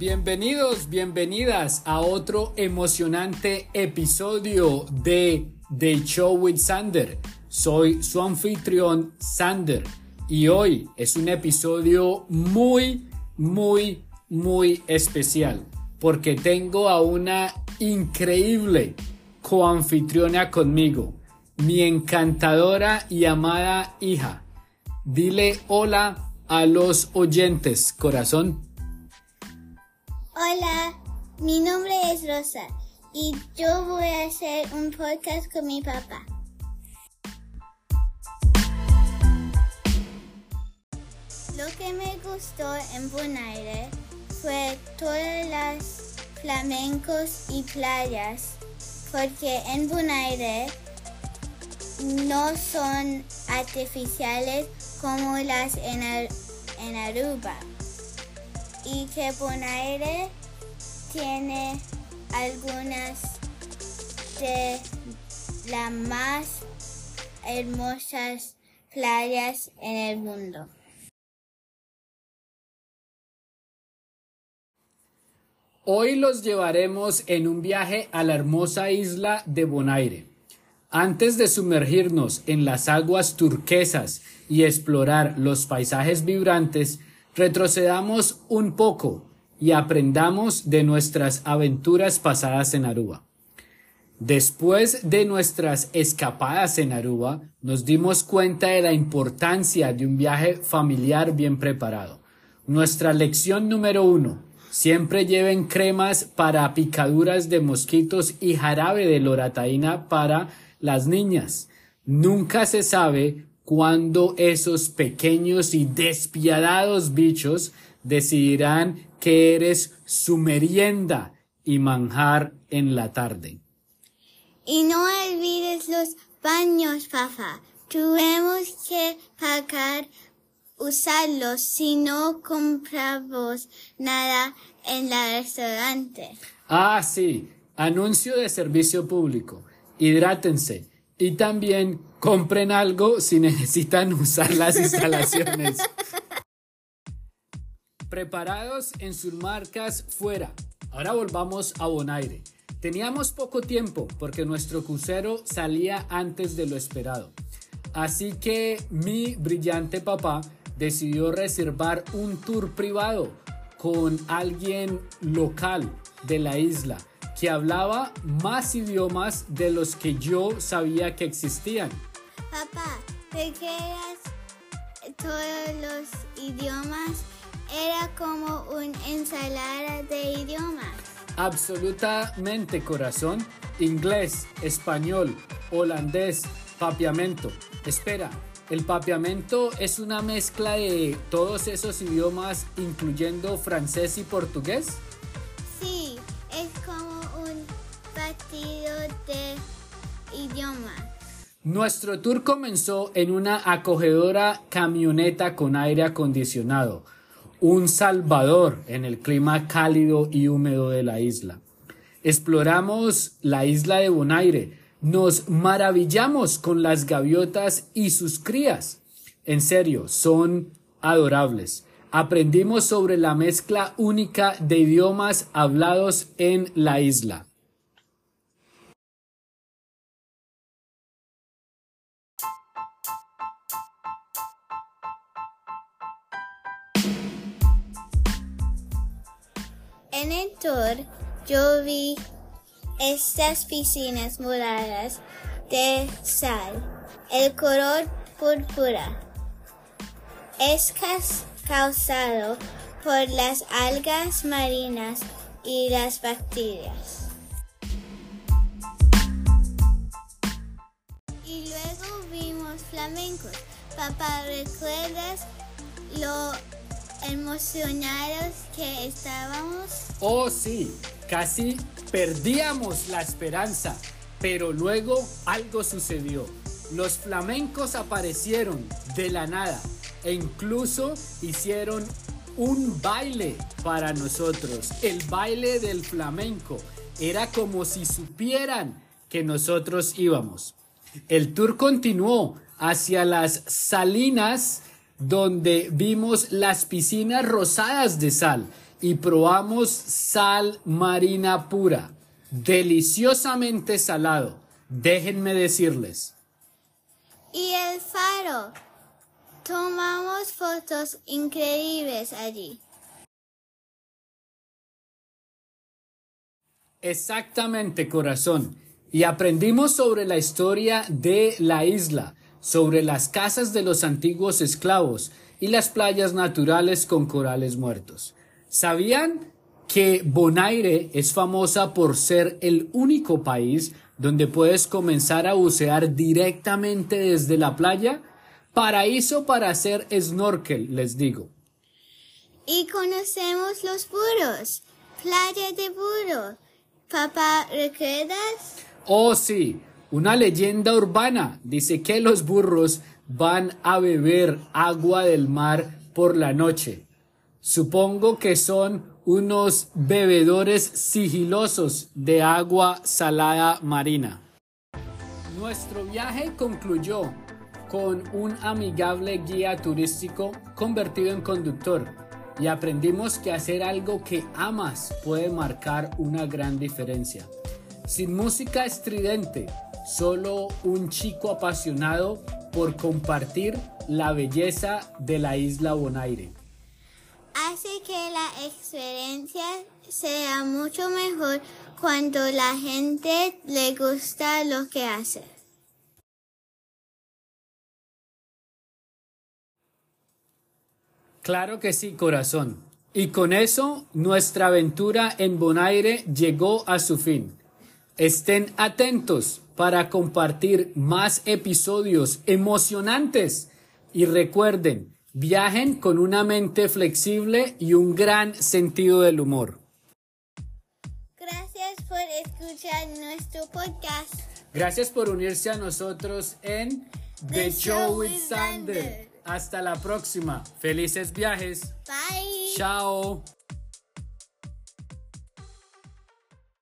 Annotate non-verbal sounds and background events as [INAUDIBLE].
bienvenidos, bienvenidas a otro emocionante episodio de The Show with Sander. Soy su anfitrión Sander y hoy es un episodio muy, muy, muy especial porque tengo a una increíble coanfitriona conmigo, mi encantadora y amada hija. Dile hola a los oyentes, corazón. Hola, mi nombre es Rosa y yo voy a hacer un podcast con mi papá. Lo que me gustó en Bonaire fue todas las flamencos y playas, porque en Bonaire no son artificiales como las en, en Aruba y que Bonaire tiene algunas de las más hermosas playas en el mundo. Hoy los llevaremos en un viaje a la hermosa isla de Bonaire. Antes de sumergirnos en las aguas turquesas y explorar los paisajes vibrantes, retrocedamos un poco y aprendamos de nuestras aventuras pasadas en Aruba. Después de nuestras escapadas en Aruba, nos dimos cuenta de la importancia de un viaje familiar bien preparado. Nuestra lección número uno. Siempre lleven cremas para picaduras de mosquitos y jarabe de lorataína para las niñas. Nunca se sabe cuándo esos pequeños y despiadados bichos decidirán que eres su merienda y manjar en la tarde. Y no olvides los baños, papá. Tuvimos que pagar usarlos si no compramos nada en la restaurante. Ah, sí. Anuncio de servicio público. Hidrátense. Y también compren algo si necesitan [LAUGHS] usar las instalaciones. Preparados en sus marcas fuera. Ahora volvamos a Bonaire. Teníamos poco tiempo porque nuestro crucero salía antes de lo esperado. Así que mi brillante papá decidió reservar un tour privado con alguien local de la isla que hablaba más idiomas de los que yo sabía que existían. Papá, ¿te quedas todos los idiomas? Era como una ensalada de idiomas. Absolutamente, corazón. Inglés, español, holandés, papiamento. Espera, ¿el papiamento es una mezcla de todos esos idiomas, incluyendo francés y portugués? Nuestro tour comenzó en una acogedora camioneta con aire acondicionado, un salvador en el clima cálido y húmedo de la isla. Exploramos la isla de Bonaire, nos maravillamos con las gaviotas y sus crías. En serio, son adorables. Aprendimos sobre la mezcla única de idiomas hablados en la isla. En el tour yo vi estas piscinas moradas de sal, el color púrpura. Es causado por las algas marinas y las bacterias. Y luego vimos flamencos. Papá, ¿recuerdas lo emocionados que estábamos? Oh sí, casi perdíamos la esperanza, pero luego algo sucedió. Los flamencos aparecieron de la nada e incluso hicieron un baile para nosotros. El baile del flamenco era como si supieran que nosotros íbamos. El tour continuó hacia las salinas donde vimos las piscinas rosadas de sal y probamos sal marina pura, deliciosamente salado. Déjenme decirles. Y el faro. Tomamos fotos increíbles allí. Exactamente, corazón. Y aprendimos sobre la historia de la isla, sobre las casas de los antiguos esclavos y las playas naturales con corales muertos. ¿Sabían que Bonaire es famosa por ser el único país donde puedes comenzar a bucear directamente desde la playa? Paraíso para hacer snorkel, les digo. Y conocemos los burros. Playa de burros. Papá, ¿recuerdas? Oh, sí, una leyenda urbana dice que los burros van a beber agua del mar por la noche. Supongo que son unos bebedores sigilosos de agua salada marina. Nuestro viaje concluyó con un amigable guía turístico convertido en conductor y aprendimos que hacer algo que amas puede marcar una gran diferencia. Sin música estridente, solo un chico apasionado por compartir la belleza de la isla Bonaire. Hace que la experiencia sea mucho mejor cuando la gente le gusta lo que hace. Claro que sí, corazón. Y con eso, nuestra aventura en Bonaire llegó a su fin. Estén atentos para compartir más episodios emocionantes y recuerden, viajen con una mente flexible y un gran sentido del humor. Gracias por escuchar nuestro podcast. Gracias por unirse a nosotros en The, Show with Sander. Hasta la próxima. Felices viajes. Bye. Chao.